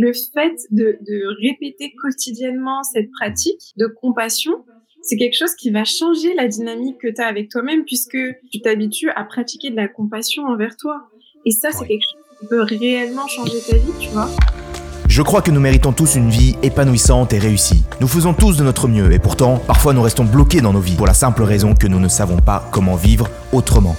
le fait de, de répéter quotidiennement cette pratique de compassion, c'est quelque chose qui va changer la dynamique que tu as avec toi-même puisque tu t'habitues à pratiquer de la compassion envers toi. Et ça, c'est quelque chose qui peut réellement changer ta vie, tu vois. Je crois que nous méritons tous une vie épanouissante et réussie. Nous faisons tous de notre mieux et pourtant, parfois nous restons bloqués dans nos vies pour la simple raison que nous ne savons pas comment vivre autrement.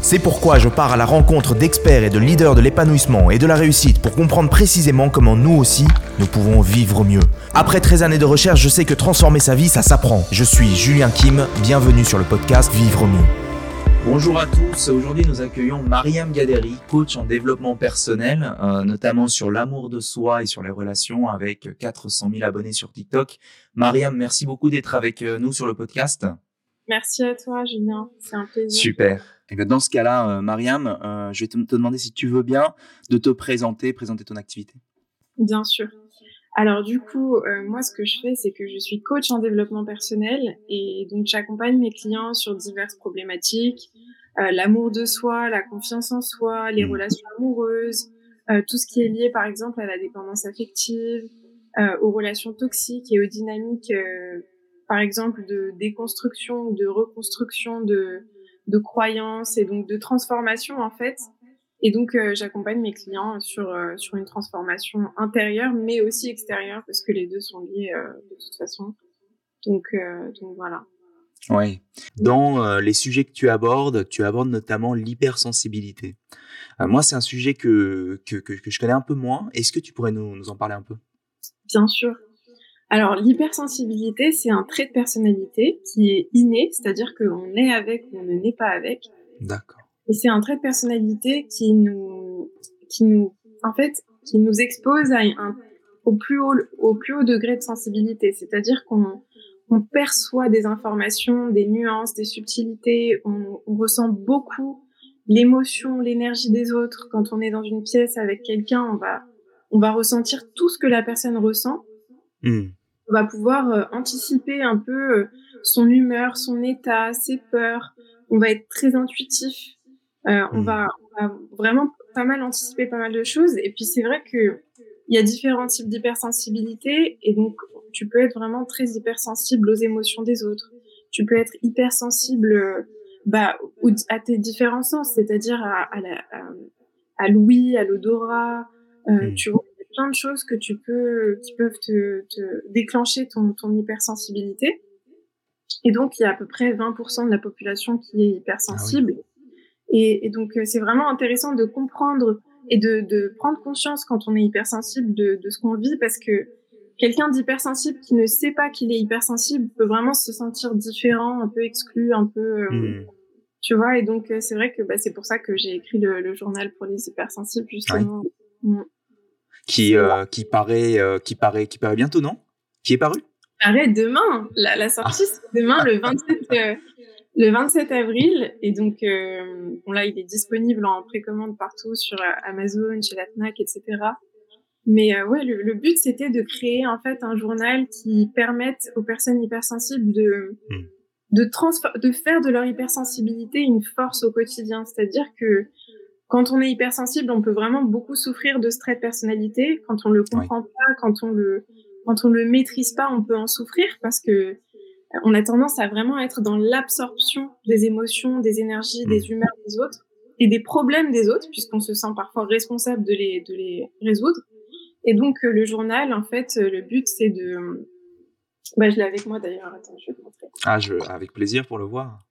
C'est pourquoi je pars à la rencontre d'experts et de leaders de l'épanouissement et de la réussite pour comprendre précisément comment nous aussi, nous pouvons vivre mieux. Après 13 années de recherche, je sais que transformer sa vie, ça s'apprend. Je suis Julien Kim, bienvenue sur le podcast Vivre mieux. Bonjour à tous, aujourd'hui nous accueillons Mariam Gaderi, coach en développement personnel, euh, notamment sur l'amour de soi et sur les relations avec 400 000 abonnés sur TikTok. Mariam, merci beaucoup d'être avec euh, nous sur le podcast. Merci à toi Julien, c'est un plaisir. Super. Et bien dans ce cas-là, euh, Mariam, euh, je vais te, demander si tu veux bien de te présenter, présenter ton activité. Bien sûr. Alors du coup, euh, moi ce que je fais, c'est que je suis coach en développement personnel et donc j'accompagne mes clients sur diverses problématiques, l'amour de soi, la confiance en soi, les mmh. relations amoureuses, tout ce qui est lié par exemple à la dépendance affective, aux relations toxiques et aux dynamiques, par exemple de déconstruction ou de reconstruction de de croyances et donc de transformation en fait. Et donc euh, j'accompagne mes clients sur euh, sur une transformation intérieure mais aussi extérieure parce que les deux sont liés euh, de toute façon. Donc donc voilà. Oui. Dans les sujets que tu abordes, tu abordes notamment l'hypersensibilité. moi, c'est un sujet que, que, que, que, je connais un peu moins. Est-ce que tu pourrais nous, nous en parler un peu? Bien sûr. Alors, l'hypersensibilité, c'est un trait de personnalité qui est inné, c'est-à-dire qu'on est avec ou on ne naît pas avec. D'accord. Et c'est un trait de personnalité qui nous, qui nous, en fait, qui nous expose à un, au plus haut, au plus haut degré de sensibilité. C'est-à-dire qu'on, on perçoit des informations, des nuances, des subtilités. On, on ressent beaucoup l'émotion, l'énergie des autres. Quand on est dans une pièce avec quelqu'un, on va, on va ressentir tout ce que la personne ressent. Mmh on va pouvoir euh, anticiper un peu euh, son humeur, son état, ses peurs. On va être très intuitif. Euh, on, va, on, va, vraiment pas mal anticiper pas mal de choses. Et puis c'est vrai que il y a différents types d'hypersensibilité et donc tu peux être vraiment très hypersensible aux émotions des autres. Tu peux être hypersensible bah, à tes différents sens, c'est-à-dire à, à, à l'ouïe, à l'odorat. Euh, mmh. Tu vois, plein de choses que tu peux, qui peuvent te, te déclencher ton, ton hypersensibilité. Et donc, il y a à peu près 20% de la population qui est hypersensible. Ah et, et, donc, euh, c'est vraiment intéressant de comprendre et de, de, prendre conscience quand on est hypersensible de, de ce qu'on vit parce que quelqu'un d'hypersensible qui ne sait pas qu'il est hypersensible peut vraiment se sentir différent, un peu exclu, un peu... Euh, hmm. Tu vois, et donc euh, c'est vrai que bah, c'est pour ça que j'ai écrit le, le, journal pour les hypersensibles, justement. Mm qui euh, qui paraît euh, qui paraît qui paraît bientôt non? Qui est paru? Paraît demain. La, la sortie ah. c'est demain le 27 euh, le 27 avril et donc bon là il est disponible en précommande partout sur Amazon, chez la Fnac, etc. Mais ouais, le, but c'était de créer en fait un journal qui permette aux personnes hypersensibles de hmm. de, de faire de leur hypersensibilité une force au quotidien. C'est-à-dire que quand on est hypersensible, on peut vraiment beaucoup souffrir de stress de personnalité. Quand on le comprend pas, quand on le, quand on le maîtrise pas, on peut en souffrir parce que euh, on a tendance à vraiment être dans l'absorption des émotions, des énergies, des mmh. humeurs des autres et des problèmes des autres, puisqu'on se sent parfois responsable de les, de les résoudre. Et donc, euh, le journal, en fait, euh, le but, c'est de, bah, je l'ai avec moi d'ailleurs. Attends, je vais te montrer. Ah, je, avec plaisir pour le voir.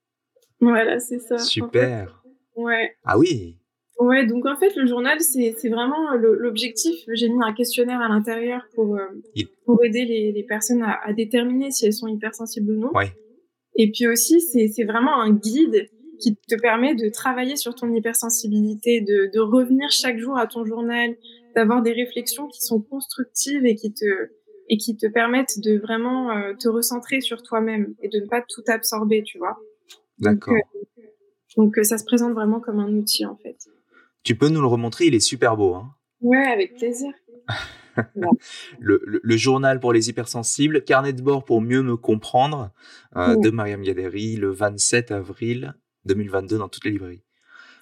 Voilà, c'est ça. Super. ouais. Ah oui. Ouais, donc en fait, le journal, c'est vraiment l'objectif. J'ai mis un questionnaire à l'intérieur pour, euh, pour aider les, les personnes à, à, déterminer si elles sont hypersensibles ou non. Ouais. Et puis aussi, c'est vraiment un guide qui te permet de travailler sur ton hypersensibilité, de, de revenir chaque jour à ton journal, d'avoir des réflexions qui sont constructives et qui te, et qui te permettent de vraiment euh, te recentrer sur toi-même et de ne pas tout absorber, tu vois. D'accord. Donc, euh, donc ça se présente vraiment comme un outil, en fait. Tu peux nous le remontrer, il est super beau. Hein ouais, avec plaisir. le, le, journal pour les hypersensibles, carnet de bord pour mieux me comprendre, euh, de Mariam Gaderi, le 27 avril 2022 dans toutes les librairies.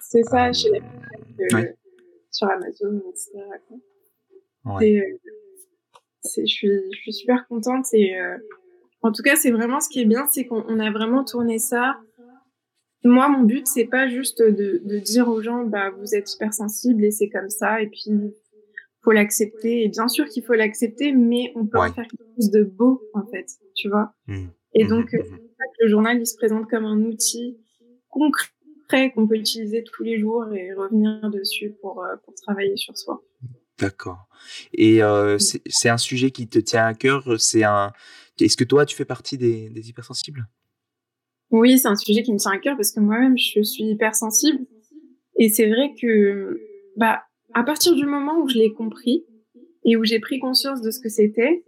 C'est ça, euh, chez euh, sur Amazon, etc. Ouais. je suis, je suis super contente et en tout cas, c'est vraiment ce qui est bien, c'est qu'on a vraiment tourné ça. Moi, mon but, c'est pas juste de, de, dire aux gens, bah, vous êtes hypersensible et c'est comme ça, et puis faut l'accepter. Et bien sûr qu'il faut l'accepter, mais on peut en faire quelque chose de beau, en fait, tu vois. Mmh. Et mmh, donc, mmh, le journal, il se présente comme un outil concret qu'on peut utiliser tous les jours et revenir dessus pour, euh, pour travailler sur soi. D'accord. Et euh, c'est un sujet qui te tient à cœur. C'est un. Est-ce que toi, tu fais partie des, des hypersensibles? Oui, c'est un sujet qui me tient à cœur parce que moi-même, je suis hypersensible. Et c'est vrai que, bah, à partir du moment où je l'ai compris et où j'ai pris conscience de ce que c'était,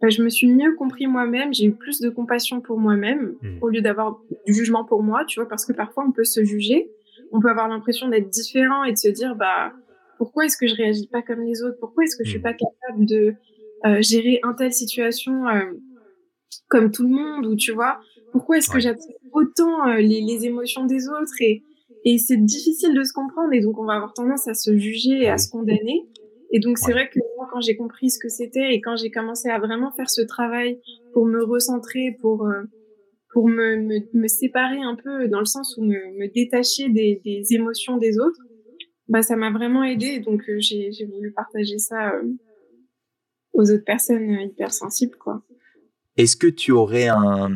bah, je me suis mieux compris moi-même. J'ai eu plus de compassion pour moi-même mmh. au lieu d'avoir du jugement pour moi, tu vois, parce que parfois on peut se juger, on peut avoir l'impression d'être différent et de se dire, bah, pourquoi est-ce que je réagis pas comme les autres? Pourquoi est-ce que je suis hmm. pas capable de euh, gérer un telle situation euh, comme tout le monde Ou tu vois, pourquoi est-ce que j'absorbe autant euh, les, les, émotions des autres Et, et c'est difficile de se comprendre. Et donc, on va avoir tendance à se juger et à se condamner. Et donc, c'est vrai que moi, quand j'ai compris ce que c'était et quand j'ai commencé à vraiment faire ce travail pour me recentrer, pour pour me, me, me, séparer un peu dans le sens où me, me détacher des, des émotions des autres, bah, ça m'a vraiment aidé. Donc, euh, j'ai voulu partager ça euh, aux autres personnes euh, hypersensibles, quoi. Est-ce que tu aurais un,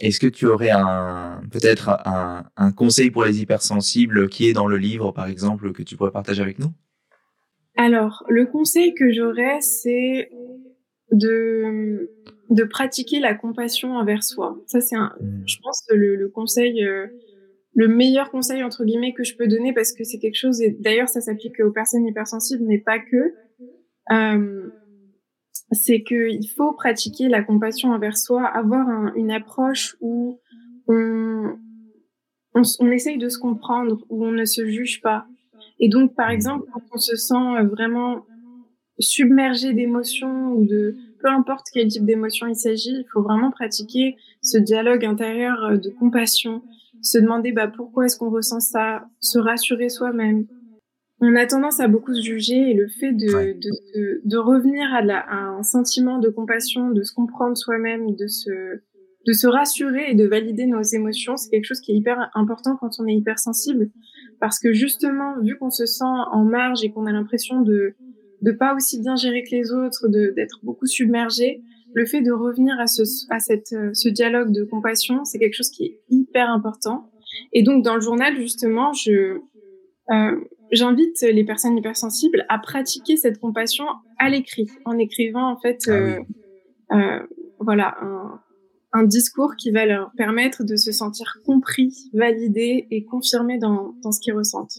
est-ce que tu aurais un, peut-être un, un, conseil pour les hypersensibles qui est dans le livre, par exemple, que tu pourrais partager avec nous? Alors, le conseil que j'aurais, c'est de, de pratiquer la compassion envers soi. Ça, c'est un, mmh. je pense, le, le conseil le meilleur conseil entre guillemets que je peux donner parce que c'est quelque chose et d'ailleurs ça s'applique aux personnes hypersensibles mais pas que euh, c'est que il faut pratiquer la compassion envers soi avoir une approche où on, essaye de se comprendre où on ne se juge pas. Et donc par exemple quand on se sent vraiment submergé d'émotions ou de peu importe quel type d'émotion il s'agit il faut vraiment pratiquer ce dialogue intérieur de compassion. Se demander bah, pourquoi est-ce qu'on ressent ça, se rassurer soi-même. On a tendance à beaucoup se juger et le fait de, de, de, revenir à, la, à, un sentiment de compassion, de se comprendre soi-même, de se, de se rassurer et de valider nos émotions, c'est quelque chose qui est hyper important quand on est hypersensible. Parce que justement, vu qu'on se sent en marge et qu'on a l'impression de de pas aussi bien gérer que les autres, d'être beaucoup submergé, le fait de revenir à ce, à cette, ce dialogue de compassion, c'est quelque chose qui est hyper important. Et donc, dans le journal, justement, je, euh, j'invite les personnes hypersensibles à pratiquer cette compassion à l'écrit, en écrivant, en fait, ah euh, euh, voilà, un, un, discours qui va leur permettre de se sentir compris, validé et confirmé dans, dans ce qu'ils ressentent.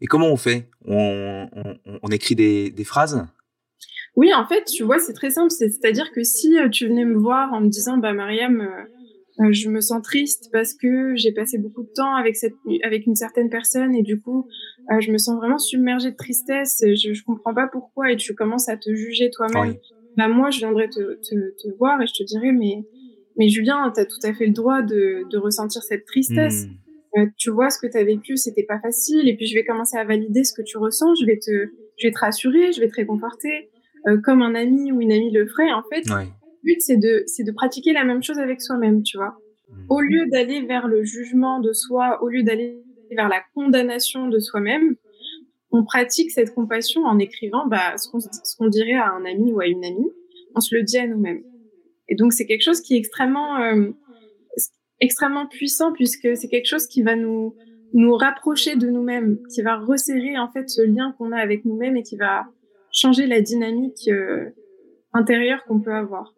Et comment on fait? On, on, on, écrit des, des phrases? Oui, en fait, tu vois, c'est très simple. C'est-à-dire que si euh, tu venais me voir en me disant, bah, Mariam, euh, euh, je me sens triste parce que j'ai passé beaucoup de temps avec cette, avec une certaine personne et du coup, je me sens vraiment submergée de tristesse. Je, je comprends pas pourquoi et tu commences à te juger toi-même. Bah, moi, je viendrais te, te, te, voir et je te dirais, mais, mais Julien, tu as tout à fait le droit de, de ressentir cette tristesse. Hmm. tu vois, ce que tu as vécu, c'était pas facile. Et puis, je vais commencer à valider ce que tu ressens. Je vais te, je vais te rassurer, je vais te réconforter. Euh, comme un ami ou une amie le ferait, en fait, but, c'est de, c'est de pratiquer la même chose avec soi-même, tu vois. Mmh. Au lieu d'aller vers le jugement de soi, au lieu d'aller vers la condamnation de soi-même, on pratique cette compassion en écrivant bah, ce, qu'on, ce qu'on dirait à un ami ou à une amie, on se le dit à nous-mêmes. Et donc, c'est quelque chose qui est extrêmement, euh, extrêmement puissant puisque c'est quelque chose qui va nous, nous rapprocher de nous-mêmes, qui va resserrer en fait ce lien qu'on a avec nous-mêmes et qui va changer la dynamique euh, intérieure qu'on peut avoir.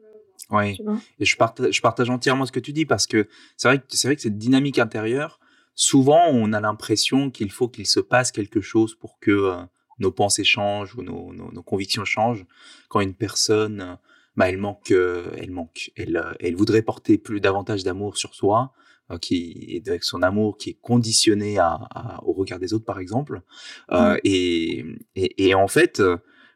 Oui, et je partage, je partage entièrement ce que tu dis parce que c'est vrai, que c'est vrai que cette dynamique intérieure, souvent on a l'impression qu'il faut qu'il se passe quelque chose pour que euh, nos pensées changent ou nos, nos, convictions changent. Quand une personne, bah, elle manque, euh, elle manque, elle, elle voudrait porter plus davantage d'amour sur soi, qui est avec son amour qui est conditionné à, au regard des autres par exemple, mmh. et, et, et, en fait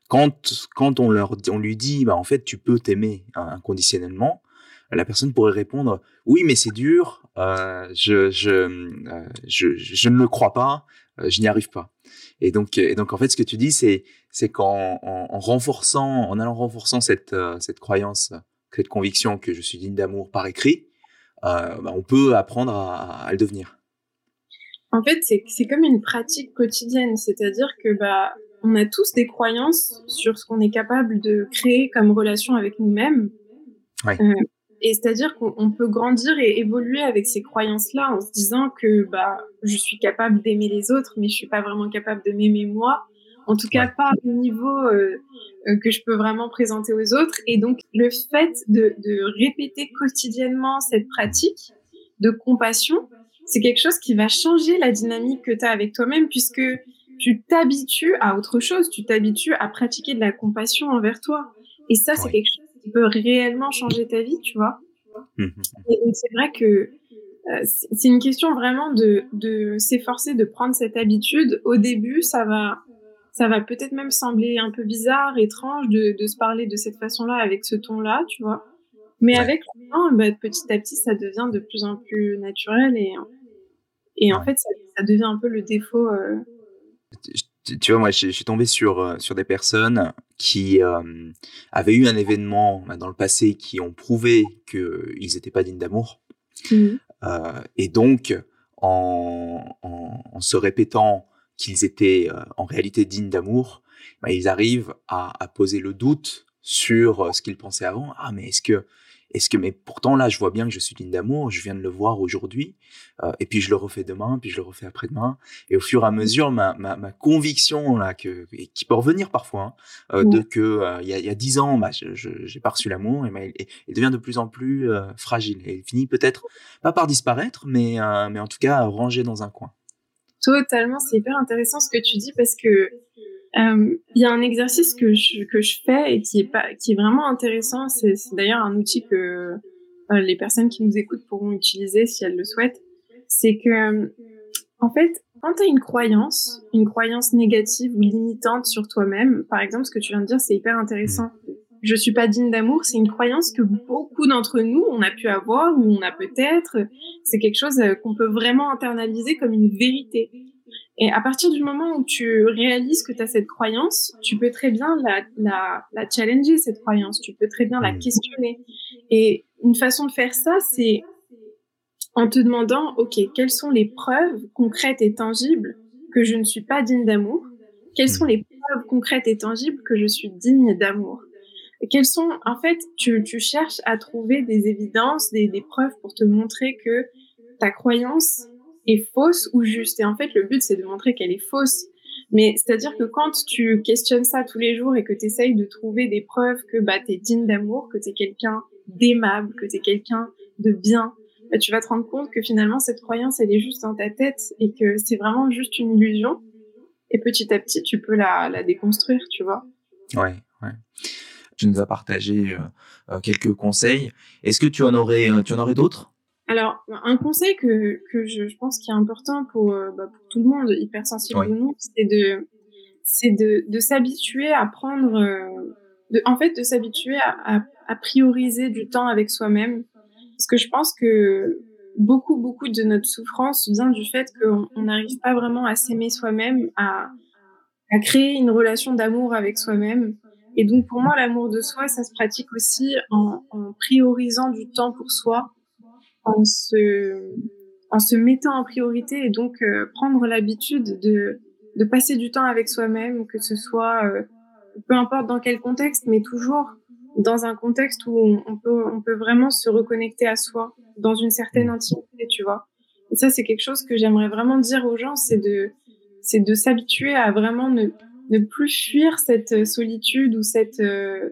quand, quand on, leur, on lui dit, bah, en fait, tu peux t'aimer inconditionnellement, la personne pourrait répondre, oui, mais c'est dur, euh, je, je, euh, je, je, ne le crois pas, je n'y arrive pas. Et donc, et donc en fait, ce que tu dis, c'est c'est qu'en en, renforçant, en allant renforçant cette cette croyance, cette conviction que je suis digne d'amour par écrit, bah, on peut apprendre à, à le devenir. En fait, c'est comme une pratique quotidienne, c'est-à-dire que bah on a tous des croyances sur ce qu'on est capable de créer comme relation avec nous-mêmes. Euh, et c'est-à-dire qu'on peut grandir et évoluer avec ces croyances-là en se disant que bah je suis capable d'aimer les autres, mais je suis pas vraiment capable de m'aimer moi. En tout cas, pas au niveau euh, euh, que je peux vraiment présenter aux autres. Et donc, le fait de, de répéter quotidiennement cette pratique de compassion, c'est quelque chose qui va changer la dynamique que tu as avec toi-même puisque tu t'habitues à autre chose, tu t'habitues à pratiquer de la compassion envers toi. Et ça, c'est quelque chose qui peut réellement changer ta vie, tu vois. Mmh, mmh. Et c'est vrai que euh, c'est une question vraiment de, de s'efforcer de prendre cette habitude. Au début, ça va, ça va peut-être même sembler un peu bizarre, étrange de, de se parler de cette façon-là avec ce ton-là, tu vois. Mais avec le temps, bah, petit à petit, ça devient de plus en plus naturel et, et en fait, ça, ça devient un peu le défaut. Euh, tu vois, moi, je, suis tombé sur, euh, sur des personnes qui euh, avaient eu un événement bah, dans le passé qui ont prouvé qu'ils n'étaient pas dignes d'amour. Mmh. Euh, et donc, en, en, en, se répétant qu'ils étaient en réalité dignes d'amour, bah, ils arrivent à, à, poser le doute sur ce qu'ils pensaient avant. Ah, mais est-ce que est-ce que, mais pourtant là, je vois bien que je suis digne d'amour, je viens de le voir aujourd'hui, euh, et puis je le refais demain, puis je le refais après-demain, et au fur et à mesure, ma, ma, ma conviction là, que, qui peut revenir parfois, hein, euh, de que euh, il y, a, y a dix ans, bah, je j'ai pas reçu l'amour, et, bah, et, devient de plus en plus euh, fragile, et il finit peut-être pas par disparaître, mais mais en tout cas rangé dans un coin. Totalement, c'est hyper intéressant ce que tu dis parce que euh, il y a un exercice que je, que je fais et qui est, pas, qui est vraiment intéressant. C'est d'ailleurs un outil que euh, les personnes qui nous écoutent pourront utiliser si elles le souhaitent. C'est que, en fait, quand tu as une croyance, une croyance négative ou limitante sur toi-même, par exemple, ce que tu viens de dire, c'est hyper intéressant. Je suis pas digne d'amour, c'est une croyance que beaucoup d'entre nous, on a pu avoir ou on a peut-être. C'est quelque chose euh, qu'on peut vraiment internaliser comme une vérité. Et à partir du moment où tu réalises que tu as cette croyance, tu peux très bien la, la, la, challenger, cette croyance. Tu peux très bien la mmh. questionner. Et une façon de faire ça, c'est en te demandant, OK, quelles sont les preuves concrètes et tangibles que je ne suis pas digne d'amour? Quelles sont mmh. les preuves concrètes et tangibles que je suis digne d'amour? Quelles sont, en fait, tu, tu cherches à trouver des évidences, des, des preuves pour te montrer que ta croyance est fausse ou juste. Et en fait, le but, c'est de montrer qu'elle est fausse. Mais c'est-à-dire que quand tu questionnes ça tous les jours et que tu essayes de trouver des preuves que bah, tu es digne d'amour, que tu es quelqu'un d'aimable, que tu es quelqu'un de bien, bah, tu vas te rendre compte que finalement, cette croyance, elle est juste dans ta tête et que c'est vraiment juste une illusion. Et petit à petit, tu peux la, la déconstruire, tu vois. Ouais, ouais. Tu nous as partagé euh, euh, quelques conseils. Est-ce que tu en aurais, euh, tu en aurais d'autres? Alors, un conseil que, que je, je pense qui est important pour, euh, bah, pour tout le monde, hypersensible ou non, c'est de, c'est de, de s'habituer à prendre, euh, de, en fait, de s'habituer à, à, à, prioriser du temps avec soi-même. Parce que je pense que beaucoup, beaucoup de notre souffrance vient du fait qu'on n'arrive pas vraiment à s'aimer soi-même, à, à créer une relation d'amour avec soi-même. Et donc, pour moi, l'amour de soi, ça se pratique aussi en, en priorisant du temps pour soi en se, en se mettant en priorité et donc euh, prendre l'habitude de, de passer du temps avec soi-même, que ce soit euh, peu importe dans quel contexte, mais toujours dans un contexte où on, peut, on peut vraiment se reconnecter à soi, dans une certaine intimité, tu vois. Et ça, c'est quelque chose que j'aimerais vraiment dire aux gens, c'est de, c'est de s'habituer à vraiment ne, ne plus fuir cette solitude ou cette, euh,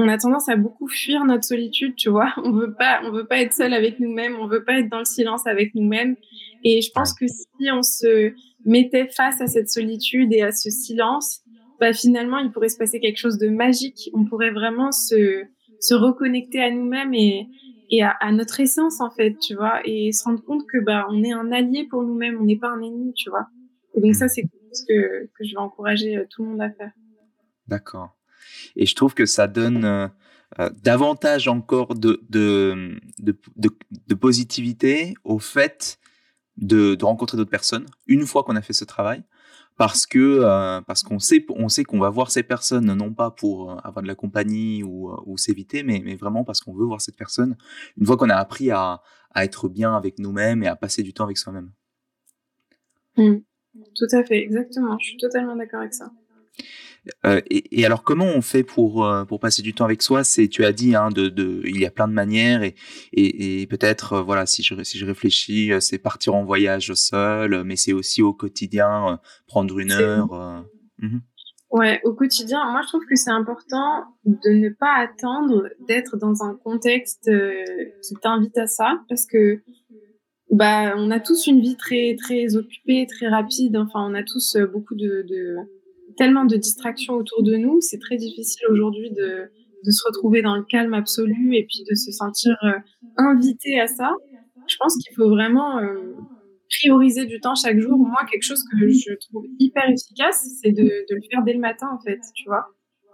on a tendance à beaucoup fuir notre solitude, tu vois. On veut pas, on veut pas être seul avec nous-mêmes, on veut pas être dans le silence avec nous-mêmes. Et je pense que si on se mettait face à cette solitude et à ce silence, bah finalement, il pourrait se passer quelque chose de magique. On pourrait vraiment se, se reconnecter à nous-mêmes et, et à, notre essence, en fait, tu vois, et se rendre compte que, bah, on est un allié pour nous-mêmes, on n'est pas un ennemi, tu vois. Et donc ça, c'est ce que, que je vais encourager euh, tout le monde à faire. D'accord. Et je trouve que ça donne euh, euh, davantage encore de, de, de, positivité au fait de, rencontrer d'autres personnes une fois qu'on a fait ce travail parce que euh, parce qu'on sait on sait qu'on va voir ces personnes non pas pour avoir de la compagnie ou, s'éviter mais, mais vraiment parce qu'on veut voir cette personne une fois qu'on a appris à, à être bien avec nous-mêmes et à passer du temps avec soi-même. Mmh. Tout à fait, exactement. Je suis totalement d'accord avec ça. Euh, et, et, alors, comment on fait pour euh, pour passer du temps avec soi? C'est, tu as dit, hein, de, de, il y a plein de manières et et, et peut-être, euh, voilà, si je si je réfléchis, c'est partir en voyage seul, mais c'est aussi au quotidien prendre une heure. Mmh. Ouais, au quotidien, moi je trouve que c'est important de ne pas attendre d'être dans un contexte qui t'invite à ça, parce que bah on a tous une vie très très occupée, très rapide. Enfin, on a tous beaucoup de, de tellement de distractions autour de nous, c'est très difficile aujourd'hui de, de, se retrouver dans le calme absolu et puis de se sentir euh, invité à ça. Je pense qu'il faut vraiment euh, prioriser du temps chaque jour. Moi, quelque chose que je trouve hyper efficace, c'est de, de, le faire dès le matin, en fait, tu vois.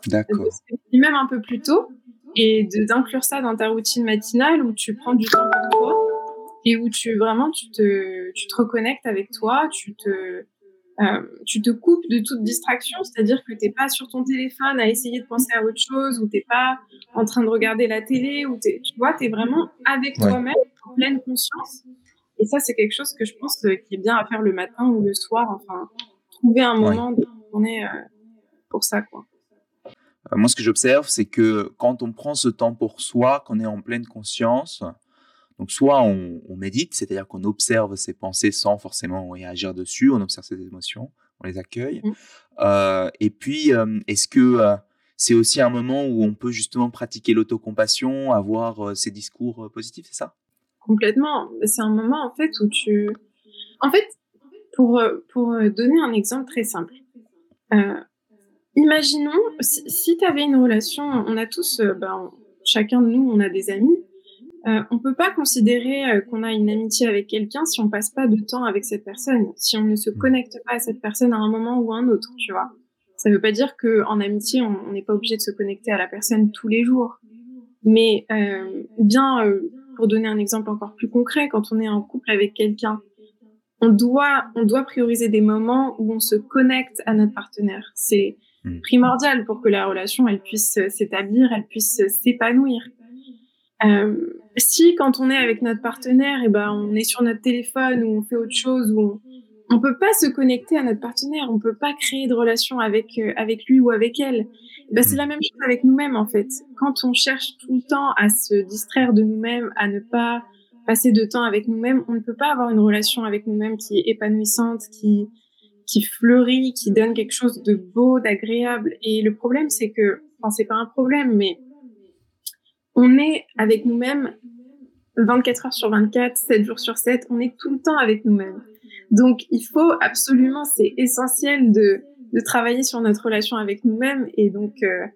D'accord. Même un peu plus tôt et d'inclure ça dans ta routine matinale où tu prends du temps pour toi et où tu vraiment tu te, tu te reconnectes avec toi, tu te euh, tu te coupes de toute distraction, c'est-à-dire que t'es pas sur ton téléphone à essayer de penser à autre chose, ou t'es pas en train de regarder la télé, ou tu vois, t'es vraiment avec toi-même, en pleine conscience. Et ça, c'est quelque chose que je pense euh, qui est bien à faire le matin ou le soir, enfin, trouver un moment de journée euh, pour ça, quoi. Moi, ce que j'observe, c'est que quand on prend ce temps pour soi, qu'on est en pleine conscience, donc soit on, on médite, c'est-à-dire qu'on observe ses pensées sans forcément réagir dessus, on observe ses émotions, on les accueille. Mmh. Euh, et puis, euh, est-ce que euh, c'est aussi un moment où on peut justement pratiquer l'autocompassion, avoir ces discours positifs, c'est ça? Complètement. C'est un moment en fait où tu... En fait, pour, pour donner un exemple très simple, imaginons si, si tu avais une relation, on a tous, ben, chacun de nous, on a des amis, euh, on peut pas considérer euh, qu'on a une amitié avec quelqu'un si on passe pas de temps avec cette personne, si on ne se connecte pas à cette personne à un moment ou à un autre, tu vois. Ça veut pas dire que en amitié, on n'est pas obligé de se connecter à la personne tous les jours. Mais euh, bien, euh, pour donner un exemple encore plus concret, quand on est en couple avec quelqu'un, on doit, on doit prioriser des moments où on se connecte à notre partenaire. C'est hmm. primordial pour que la relation, elle puisse s'établir, elle puisse s'épanouir. Euh, si quand on est avec notre partenaire, et eh ben on est sur notre téléphone ou on fait autre chose ou on, on peut pas se connecter à notre partenaire, on peut pas créer de relation avec euh, avec lui ou avec elle. Eh ben c'est la même chose avec nous-mêmes en fait. Quand on cherche tout le temps à se distraire de nous-mêmes, à ne pas passer de temps avec nous-mêmes, on ne peut pas avoir une relation avec nous-mêmes qui est épanouissante, qui qui fleurit, qui donne quelque chose de beau, d'agréable. Et le problème c'est que, enfin c'est pas un problème, mais on est avec nous-mêmes 24 heures sur 24, 7 jours sur 7, on est tout le temps avec nous-mêmes. Donc, il faut absolument, c'est essentiel de, de travailler sur notre relation avec nous-mêmes et donc euh,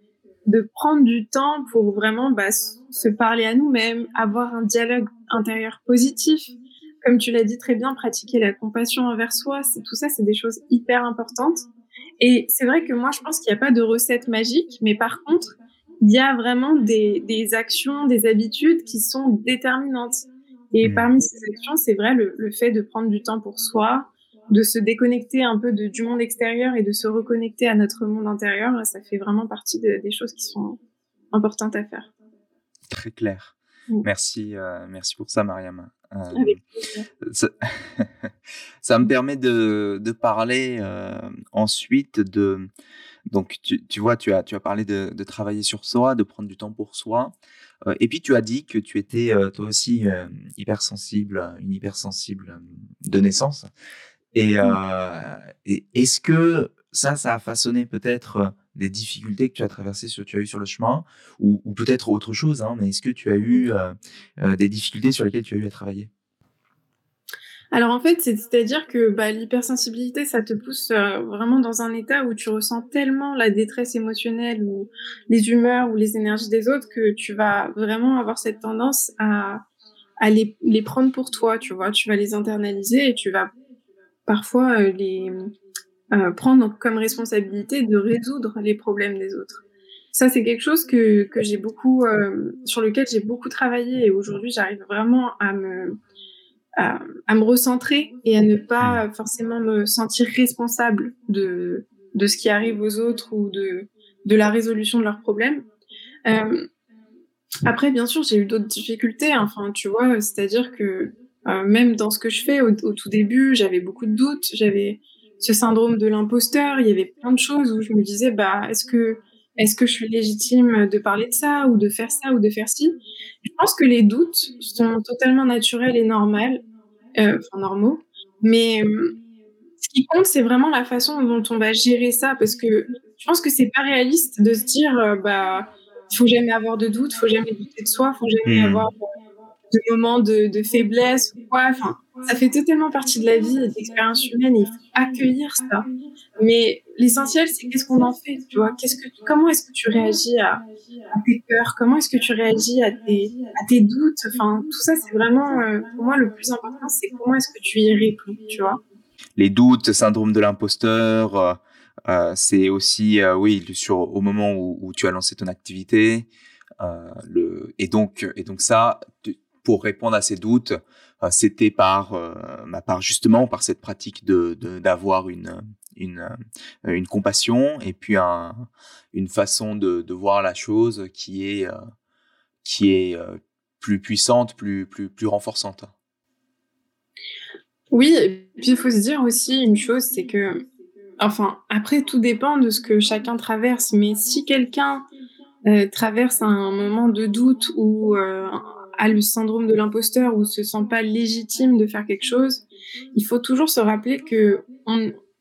de prendre du temps pour vraiment bah, se parler à nous-mêmes, avoir un dialogue intérieur positif. Comme tu l'as dit très bien, pratiquer la compassion envers soi, c'est tout ça, c'est des choses hyper importantes. Et c'est vrai que moi, je pense qu'il n'y a pas de recette magique, mais par contre, il y a vraiment des, des, actions, des habitudes qui sont déterminantes. Et mmh. parmi ces actions, c'est vrai le, le, fait de prendre du temps pour soi, de se déconnecter un peu de, du monde extérieur et de se reconnecter à notre monde intérieur, ça fait vraiment partie de, des choses qui sont importantes à faire. Très clair. Mmh. Merci, euh, merci pour ça, Mariam. Euh, ça, ça, me permet de, de parler euh, ensuite de donc, tu, tu, vois, tu as, tu as parlé de, de, travailler sur soi, de prendre du temps pour soi. Euh, et puis, tu as dit que tu étais euh, toi aussi euh, hypersensible, une hypersensible euh, de naissance. Et, euh, et est-ce que ça, ça a façonné peut-être des difficultés que tu as traversées, que tu as eu sur le chemin, ou, ou peut-être autre chose, hein, mais est-ce que tu as eu des difficultés sur lesquelles tu as eu à travailler? Alors en fait, c'est-à-dire que bah, l'hypersensibilité, ça te pousse euh, vraiment dans un état où tu ressens tellement la détresse émotionnelle ou les humeurs ou les énergies des autres que tu vas vraiment avoir cette tendance à, à les, les prendre pour toi, tu vois. Tu vas les internaliser et tu vas parfois euh, les euh, prendre comme responsabilité de résoudre les problèmes des autres. Ça, c'est quelque chose que, que j'ai beaucoup, euh, sur lequel j'ai beaucoup travaillé et aujourd'hui, j'arrive vraiment à me à, me recentrer et à ne pas forcément me sentir responsable de, de ce qui arrive aux autres ou de, de la résolution de leurs problèmes. Euh, après, bien sûr, j'ai eu d'autres difficultés. Enfin, tu vois, c'est-à-dire que euh, même dans ce que je fais au, tout début, j'avais beaucoup de doutes. J'avais ce syndrome de l'imposteur. Il y avait plein de choses où je me disais, bah, est-ce que est-ce que je suis légitime de parler de ça ou de faire ça ou de faire ci? Je pense que les doutes sont totalement naturels et normaux, euh, enfin normaux. Mais euh, ce qui compte, c'est vraiment la façon dont on va gérer ça, parce que je pense que c'est pas réaliste de se dire, euh, bah, il faut jamais avoir de doute, faut jamais douter de soi, faut jamais hmm. avoir de moments de, de, faiblesse ou quoi. Enfin, ça fait totalement partie de la vie et de l'expérience humaine. il faut accueillir ça. Mais l'essentiel, c'est qu'est-ce qu'on en fait, tu vois? Qu'est-ce que, comment est-ce que tu réagis à, tes peurs? Comment est-ce que tu réagis à tes, à tes doutes? Enfin, tout ça, c'est vraiment, euh, pour moi, le plus important, c'est comment est-ce que tu y réponds, tu vois? Les doutes, syndrome de l'imposteur. Euh, euh c'est aussi, oui, sur au moment où, tu as lancé ton activité, le, et donc, et donc ça, pour répondre à ces doutes, c'était par part justement par cette pratique de d'avoir une une, euh, une compassion et puis un, une façon de, de voir la chose qui est qui est plus puissante, plus plus plus renforçante. Oui, et puis il faut se dire aussi une chose, c'est que, enfin, après tout dépend de ce que chacun traverse, mais si quelqu'un traverse un moment de doute ou a le syndrome de l'imposteur ou se sent pas légitime de faire quelque chose, il faut toujours se rappeler que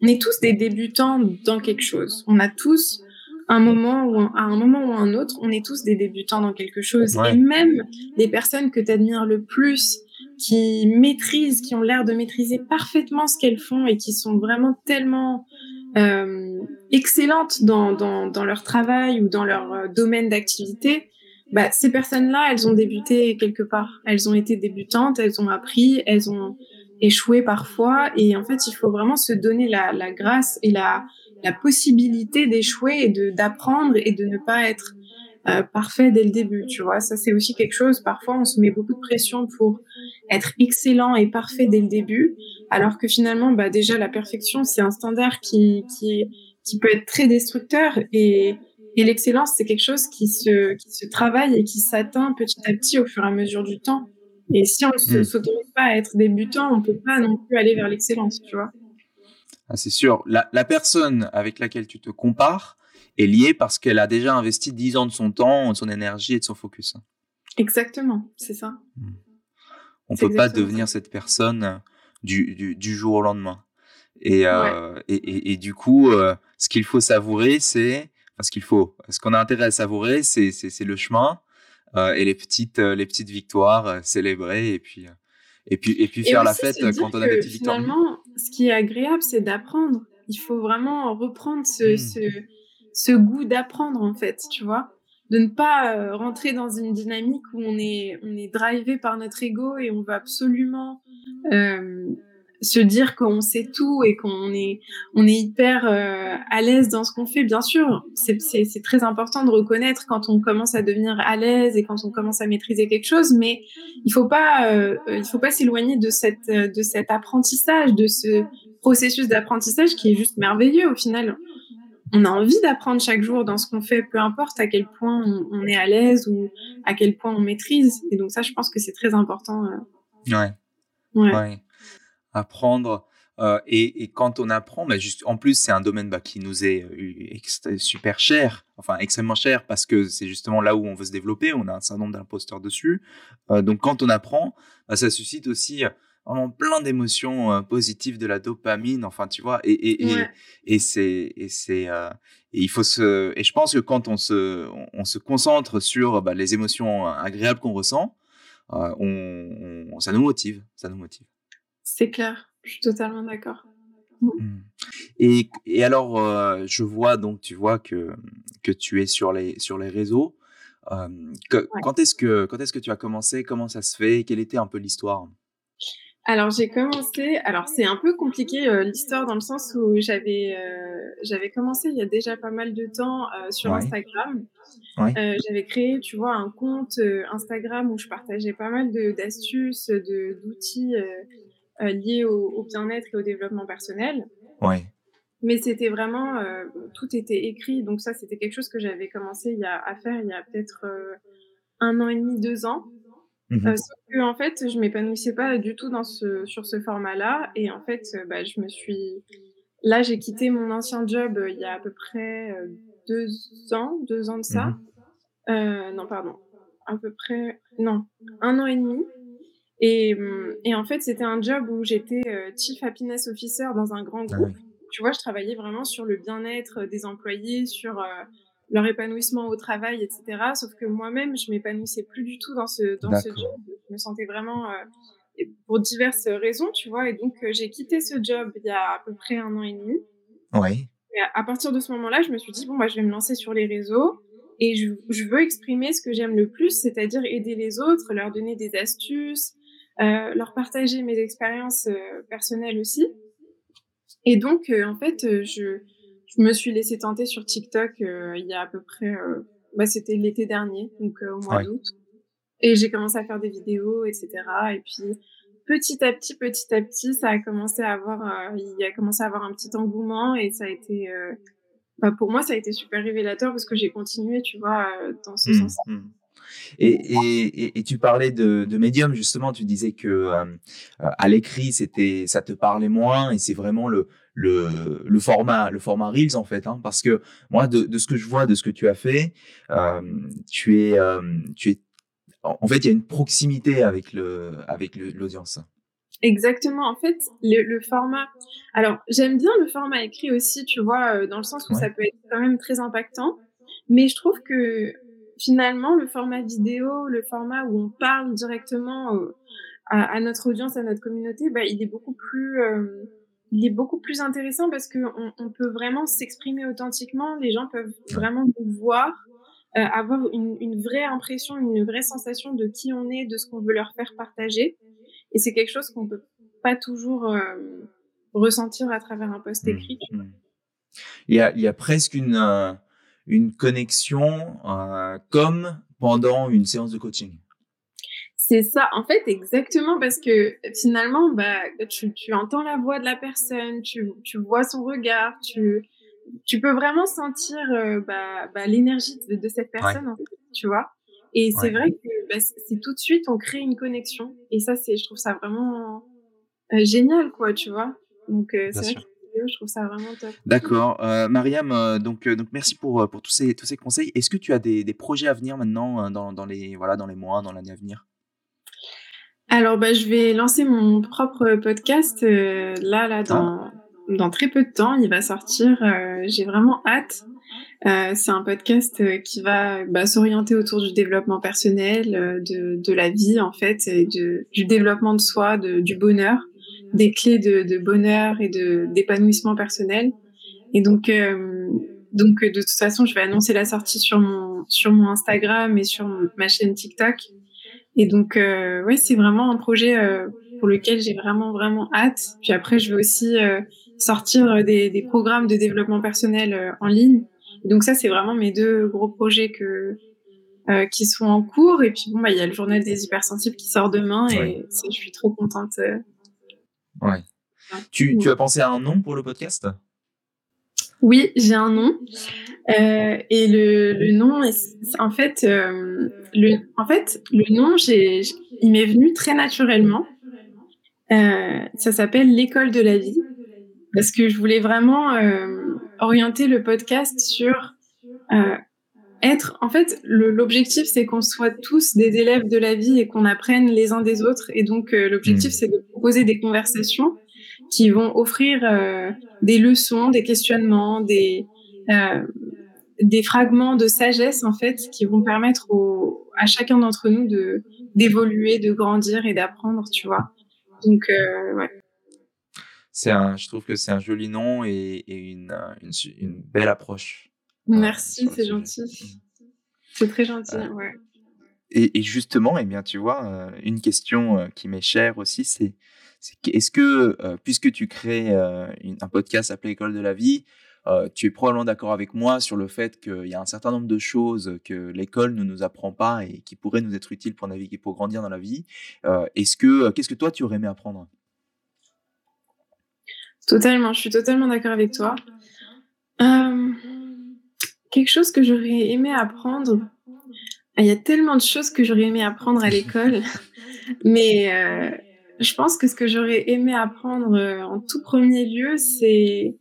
est tous des débutants dans quelque chose. On a tous un moment ou à un moment ou un autre, on est tous des débutants dans quelque chose. Et même les personnes que tu admires le plus, qui maîtrisent, qui ont l'air de maîtriser parfaitement ce qu'elles font et qui sont vraiment tellement euh, excellentes dans, dans, dans, leur travail ou dans leur euh, domaine d'activité, bah, ces personnes-là, elles ont débuté quelque part. Elles ont été débutantes, elles ont appris, elles ont échoué parfois. Et en fait, il faut vraiment se donner la, la grâce et la, la possibilité d'échouer et de d'apprendre et de ne pas être euh, parfait dès le début. Tu vois, ça c'est aussi quelque chose. Parfois, on se met beaucoup de pression pour être excellent et parfait dès le début, alors que finalement, bah déjà la perfection, c'est un standard qui qui qui peut être très destructeur et et l'excellence, c'est quelque chose qui se, qui se travaille et qui s'atteint petit à petit au fur et à mesure du temps. Et si on ne hmm. s'autorise pas à être débutant, on ne peut pas non plus aller vers l'excellence, tu vois. Ah, c'est sûr. La, la, personne avec laquelle tu te compares est liée parce qu'elle a déjà investi 10 ans de son temps, de son énergie et de son focus. Exactement, c'est ça. Hmm. On ne peut pas devenir cette personne du, du, du, jour au lendemain. Et, euh, et, et, et, du coup, euh, ce qu'il faut savourer, c'est ce qu'il faut. Ce qu'on a intérêt à savourer, c'est le chemin et les petites euh, les petites victoires euh, célébrer et puis et puis et puis faire la fête quand on a des petites victoires. Finalement, ce qui est agréable, c'est d'apprendre. Il faut vraiment reprendre ce, mmh. ce, ce goût d'apprendre en fait, tu vois, de ne pas rentrer dans une dynamique où on est on est drivé par notre ego et on veut absolument se dire qu'on sait tout et qu'on est on est hyper euh, à l'aise dans ce qu'on fait bien sûr c'est c'est très important de reconnaître quand on commence à devenir à l'aise et quand on commence à maîtriser quelque chose mais il faut pas euh, il faut pas s'éloigner de cette de cet apprentissage de ce processus d'apprentissage qui est juste merveilleux au final on a envie d'apprendre chaque jour dans ce qu'on fait peu importe à quel point on, est à l'aise ou à quel point on maîtrise et donc ça je pense que c'est très important euh. ouais. ouais. ouais apprendre. Euh, et, et, quand on apprend, bah juste, en plus, c'est un domaine bah, qui nous est euh, super cher, enfin extrêmement cher, parce que c'est justement là où on veut se développer. On a un certain nombre d'imposteurs dessus. Euh, donc, quand on apprend, bah, ça suscite aussi vraiment plein d'émotions positives, de la dopamine, enfin, tu vois. Et, et, et, et c'est, et c'est, il faut se, et je pense que quand on se, on, se concentre sur bah, les émotions agréables qu'on ressent, on, on, ça nous motive, ça nous motive. C'est clair, je suis totalement d'accord. Mmh. Et, et, alors, euh, je vois donc, tu vois que, que tu es sur les, sur les réseaux. Euh, Quand est-ce que, quand est-ce que tu as commencé? Comment ça se fait? Quelle était un peu l'histoire? Alors j'ai commencé. Alors c'est un peu compliqué euh, l'histoire dans le sens où j'avais euh, j'avais commencé il y a déjà pas mal de temps euh, sur Instagram. j'avais créé, tu vois, un compte Instagram où je partageais pas mal de d'astuces, de d'outils liés au, au bien-être et au développement personnel. Ouais. Mais c'était vraiment tout était écrit, donc ça c'était quelque chose que j'avais commencé il y a, à faire il y a peut-être un an et demi, deux ans. Mmh euh, sauf que, en fait, je m'épanouissais pas du tout dans ce, sur ce format-là. Et en fait, euh, bah, je me suis. Là, j'ai quitté mon ancien job euh, il y a à peu près deux ans, deux ans de ça. Mmh non, pardon. À peu près. Non, un an et demi. Et, mmh, et en fait, c'était un job où j'étais Chief Happiness Officer dans un grand ah groupe. Tu vois, je travaillais vraiment sur le bien-être des employés, sur leur épanouissement au travail, etc. Sauf que moi-même, je m'épanouissais plus du tout dans ce dans ce job. Je me sentais vraiment euh, pour diverses raisons, tu vois. Et donc euh, j'ai quitté ce job il y a à peu près un an et demi. Oui. Et à, partir de ce moment-là, je me suis dit bon bah je vais me lancer sur les réseaux et je, je veux exprimer ce que j'aime le plus, c'est-à-dire aider les autres, leur donner des astuces, euh, leur partager mes expériences euh, personnelles aussi. Et donc en fait je je me suis laissé tenter sur TikTok euh, il y a à peu près, euh, bah, c'était l'été dernier, donc euh, au mois d'août. Et j'ai commencé à faire des vidéos, etc. Et puis petit à petit, petit à petit, ça a commencé à avoir, il a commencé à avoir un petit engouement et ça a été, bah, pour moi, ça a été super révélateur parce que j'ai continué, tu vois, dans ce mmh, sens. Mmh. Et, et, et, tu parlais de, de médium justement, tu disais que à l'écrit c'était, ça te parlait moins et c'est vraiment le, le, le format le format reels en fait hein, parce que moi de, de, ce que je vois de ce que tu as fait euh, tu es euh, tu es en fait il y a une proximité avec le avec l'audience Exactement. En fait, le, le format. Alors, j'aime bien le format écrit aussi, tu vois, euh, dans le sens où ça peut être quand même très impactant. Mais je trouve que finalement, le format vidéo, le format où on parle directement à, à, notre audience, à notre communauté, bah, il est beaucoup plus il est beaucoup plus intéressant parce qu'on on peut vraiment s'exprimer authentiquement. Les gens peuvent vraiment nous voir, euh, avoir une, une, vraie impression, une vraie sensation de qui on est, de ce qu'on veut leur faire partager. Et c'est quelque chose qu'on peut pas toujours euh, ressentir à travers un post mmh, écrit. Mmh. Il, y a, il y a presque une, euh, une connexion comme pendant une séance de coaching. C'est ça, en fait, exactement, parce que finalement, bah, tu, tu entends la voix de la personne, tu, tu vois son regard, tu, tu peux vraiment sentir euh, bah, bah, l'énergie de, de, cette personne, en fait, tu vois. Et c'est vrai que bah, c'est tout de suite, on crée une connexion. Et ça, c'est, je trouve ça vraiment euh, génial, quoi, tu vois. Donc, euh, c'est vrai que je trouve ça vraiment top. D'accord. Euh, Mariam, donc, donc merci pour, pour tous, ces, tous ces conseils. Est-ce que tu as des, des projets à venir maintenant dans, dans, les, voilà, dans les mois, dans l'année à venir? Alors, bah, je vais lancer mon propre podcast euh, là, là, dans, ah. dans très peu de temps. Il va sortir. Euh, j'ai vraiment hâte. Euh, c'est un podcast qui va bah, s'orienter autour du développement personnel, de, de la vie en fait, et de, du développement de soi, de, du bonheur, des clés de, de bonheur et de d'épanouissement personnel. Et donc, donc de toute façon, je vais annoncer la sortie sur mon sur mon Instagram et sur ma chaîne TikTok. Et donc, euh, ouais, c'est vraiment un projet euh, pour lequel j'ai vraiment, vraiment hâte. Puis après, je vais aussi euh, sortir des, des, programmes de développement personnel euh, en ligne. donc ça, c'est vraiment mes deux gros projets que euh, qui sont en cours. Et puis bon, bah, il y a le journal des hypersensibles qui sort demain et je suis trop contente. Ouais. Tu, tu as pensé à un nom pour le podcast? Oui, j'ai un nom. Euh, et le, le nom, en fait, euh, le, en fait, le nom, j'ai, il m'est venu très naturellement. Euh, ça s'appelle l'école de la vie, parce que je voulais vraiment orienter le podcast sur être. En fait, l'objectif, c'est qu'on soit tous des élèves de la vie et qu'on apprenne les uns des autres. Et donc, euh, l'objectif, mmh. c'est de proposer des conversations qui vont offrir euh, des leçons, des questionnements, des, euh, des fragments de sagesse en fait qui vont permettre au, à chacun d'entre nous de d'évoluer, de grandir et d'apprendre, tu vois. Donc ouais. C'est un, je trouve que c'est un joli nom et, et une, une, une, belle approche. Merci, c'est gentil. C'est très gentil, ouais. et, justement, eh bien, tu vois, une question qui m'est chère aussi, c'est est-ce que, puisque tu crées un podcast appelé École de la vie, tu es probablement d'accord avec moi sur le fait qu'il y a un certain nombre de choses que l'école ne nous apprend pas et qui pourraient nous être utiles pour naviguer, pour grandir dans la vie. Est-ce que, qu'est-ce que toi tu aurais aimé apprendre? Totalement, je suis totalement d'accord avec toi. Quelque chose que j'aurais aimé apprendre. Il y a tellement de choses que j'aurais aimé apprendre à l'école, mais je pense que ce que j'aurais aimé apprendre euh, en tout premier lieu, c'est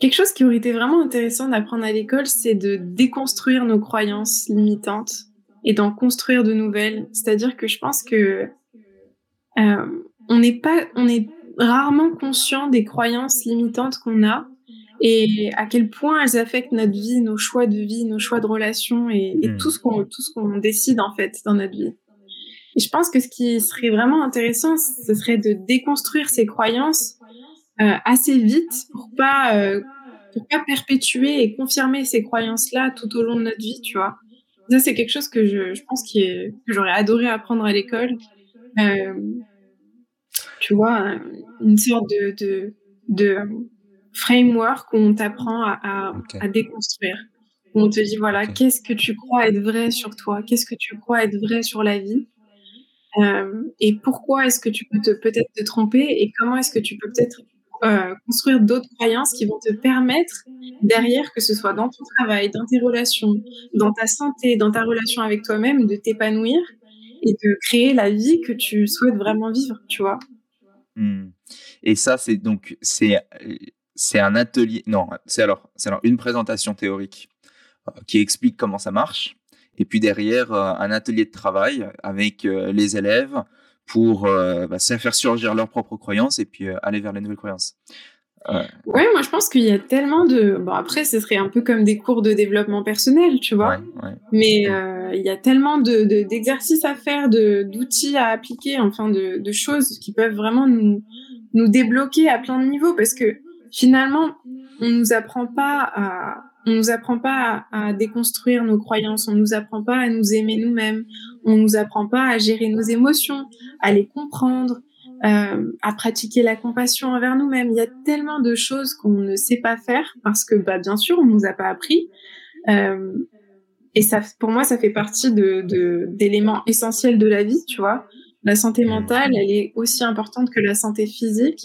quelque chose qui aurait été vraiment intéressant d'apprendre à l'école, c'est de déconstruire nos croyances limitantes et d'en construire de nouvelles. C'est-à-dire que je pense que euh, on n'est pas, on est rarement conscient des croyances limitantes qu'on a et à quel point elles affectent notre vie, nos choix de vie, nos choix de relations et, et hmm. tout ce qu'on tout ce qu'on décide en fait dans notre vie. Et je pense que ce qui serait vraiment intéressant, ce serait de déconstruire ces croyances euh, assez vite pour pas euh, pour pas perpétuer et confirmer ces croyances-là tout au long de notre vie, tu vois. Ça, c'est quelque chose que je, je pense qui est, que j'aurais adoré apprendre à l'école. Euh, tu vois, une sorte de, de, de framework où on t'apprend à, à, à, déconstruire. Où on te dit, voilà, qu'est-ce que tu crois être vrai sur toi? Qu'est-ce que tu crois être vrai sur la vie? Euh, et pourquoi est-ce que tu peux peut-être te tromper? Et comment est-ce que tu peux peut-être euh, construire d'autres croyances qui vont te permettre derrière, que ce soit dans ton travail, dans tes relations, dans ta santé, dans ta relation avec toi-même, de t'épanouir et de créer la vie que tu souhaites vraiment vivre, tu vois? Mmh. Et ça, c'est donc c'est c'est un atelier. Non, c'est alors c'est alors une présentation théorique euh, qui explique comment ça marche et puis derrière euh, un atelier de travail avec euh, les élèves pour bah, faire surgir leurs propres croyances et puis aller vers les nouvelles croyances. Ouais. moi je pense qu'il y a tellement de. Bon, après, ce serait un peu comme des cours de développement personnel, tu vois. Mais il y a tellement d'exercices de, à faire, d'outils à appliquer, enfin de, de, choses qui peuvent vraiment nous, nous débloquer à plein de niveaux parce que finalement, on nous apprend pas à, on nous apprend pas à, déconstruire nos croyances, on nous apprend pas à nous aimer nous-mêmes, on nous apprend pas à gérer nos émotions, à les comprendre, euh, à pratiquer la compassion envers nous-mêmes. Il y a tellement de choses qu'on ne sait pas faire parce que, bah, bien sûr, on nous a pas appris. Euh, et ça, pour moi, ça fait partie de d'éléments essentiels de la vie, tu vois. La santé mentale, elle est aussi importante que la santé physique.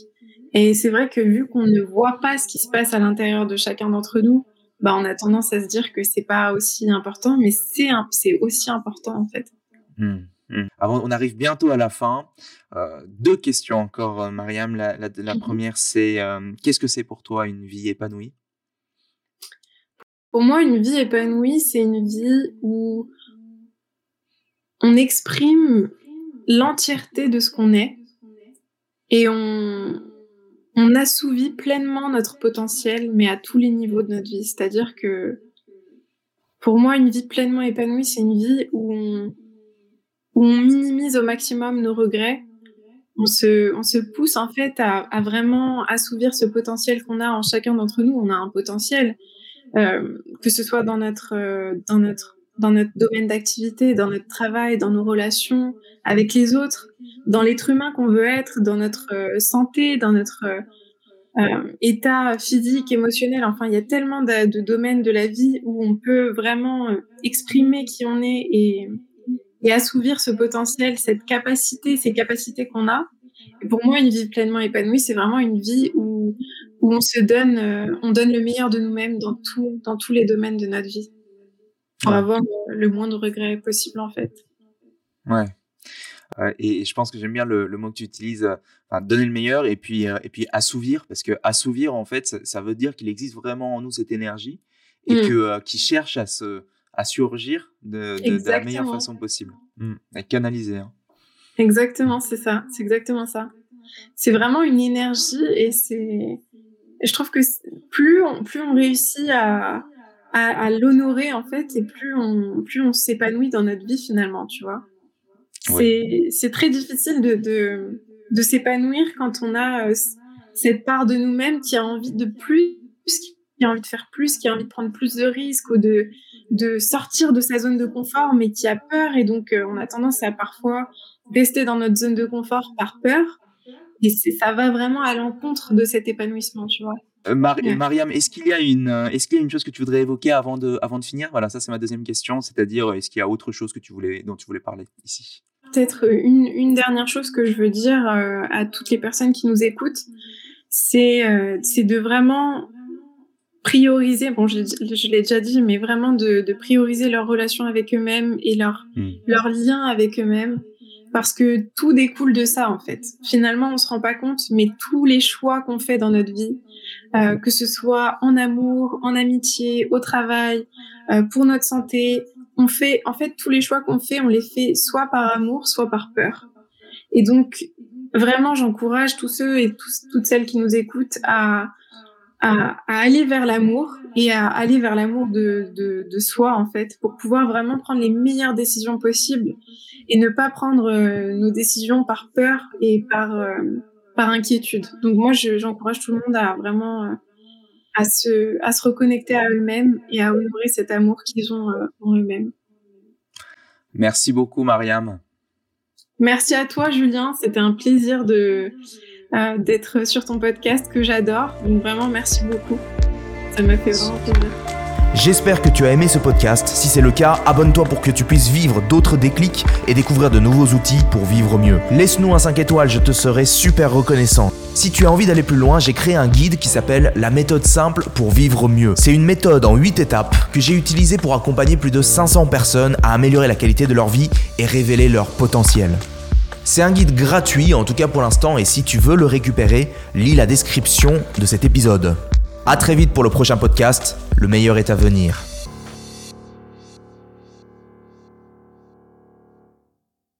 Et c'est vrai que vu qu'on ne voit pas ce qui se passe à l'intérieur de chacun d'entre nous, bah, on a tendance à se dire que c'est pas aussi important, mais c'est c'est aussi important en fait. Mmh, mmh. Alors, on arrive bientôt à la fin. Euh, deux questions encore, euh, Mariam. La, la, mmh première, c'est euh, qu'est-ce que c'est pour toi une vie épanouie? Pour moi, une vie épanouie, c'est une vie où on exprime l'entièreté de ce qu'on est et on, on assouvit pleinement notre potentiel, mais à tous les niveaux de notre vie. C'est-à-dire que pour moi, une vie pleinement épanouie, c'est une vie où on, minimise au maximum nos regrets. On se, on se pousse en fait à, vraiment assouvir ce potentiel qu'on a en chacun d'entre nous. On a un potentiel, euh, que ce soit dans notre, euh, dans notre, dans notre domaine d'activité, dans notre travail, dans nos relations avec les autres dans l'être humain qu'on veut être, dans notre euh, santé, dans notre euh, euh, état physique, émotionnel. Enfin, il y a tellement de, domaines de la vie où on peut vraiment exprimer qui on est et, assouvir ce potentiel, cette capacité, ces capacités qu'on a. Pour moi, une vie pleinement épanouie, c'est vraiment une vie où, où on se donne, on donne le meilleur de nous-mêmes dans, dans tous les domaines de notre vie pour avoir le, le moins de regrets possible, en fait. Ouais, et, je pense que j'aime bien le, mot que tu utilises, enfin, donner le meilleur et puis, et puis assouvir, parce que assouvir, en fait, ça, veut dire qu'il existe vraiment en nous cette énergie et mmh. que, qui cherche à, se, à surgir de, la meilleure façon possible, mmh. à canaliser. Hein. Exactement, c'est ça, c'est exactement ça. C'est vraiment une énergie et c'est. Je trouve que plus on, plus on réussit à, à, l'honorer en fait, et plus on, plus on s'épanouit dans notre vie finalement, tu vois. C'est très difficile de, de, de s'épanouir quand on a euh, cette part de nous-mêmes qui a envie de plus, qui a envie de faire plus, qui a envie de prendre plus de risques ou de, de sortir de sa zone de confort, mais qui a peur. Et donc, euh, on a tendance à parfois rester dans notre zone de confort par peur. Et ça va vraiment à l'encontre de cet épanouissement, tu vois. Euh, Mariam, est-ce qu'il y a une, euh, est-ce qu'il y a une chose que tu voudrais évoquer avant de, avant de finir? Voilà, ça c'est ma deuxième question, c'est-à-dire est-ce qu'il y a autre chose que tu voulais, dont tu voulais parler ici? Peut-être une, une, dernière chose que je veux dire à toutes les personnes qui nous écoutent, c'est, c'est de vraiment prioriser, bon, je, l'ai déjà dit, mais vraiment de, prioriser leur relation avec eux-mêmes et leur, hmm. leur lien avec eux-mêmes. Parce que tout découle de ça, en fait. Finalement, on se rend pas compte, mais tous les choix qu'on fait dans notre vie, euh, que ce soit en amour, en amitié, au travail, euh, pour notre santé, on fait, en fait, tous les choix qu'on fait, on les fait soit par amour, soit par peur. Et donc, vraiment, j'encourage tous ceux et toutes celles qui nous écoutent à, à, aller vers l'amour et à aller vers l'amour de, de, de, soi en fait pour pouvoir vraiment prendre les meilleures décisions possibles et ne pas prendre euh, nos décisions par peur et par euh, par inquiétude. Donc moi j'encourage tout le monde à vraiment euh, à se à se reconnecter à eux-mêmes et à honorer cet amour qu'ils ont en eux-mêmes. Merci beaucoup Mariam. Merci à toi Julien, c'était un plaisir de euh, d'être sur ton podcast que j'adore. Donc vraiment, merci beaucoup. Ça m'a fait vraiment plaisir. J'espère que tu as aimé ce podcast. Si c'est le cas, abonne-toi pour que tu puisses vivre d'autres déclics et découvrir de nouveaux outils pour vivre mieux. Laisse-nous un 5 étoiles, je te serai super reconnaissant. Si tu as envie d'aller plus loin, j'ai créé un guide qui s'appelle La méthode simple pour vivre mieux. C'est une méthode en 8 étapes que j'ai utilisée pour accompagner plus de 500 personnes à améliorer la qualité de leur vie et révéler leur potentiel. C'est un guide gratuit, en tout cas pour l'instant, et si tu veux le récupérer, lis la description de cet épisode. A très vite pour le prochain podcast, le meilleur est à venir.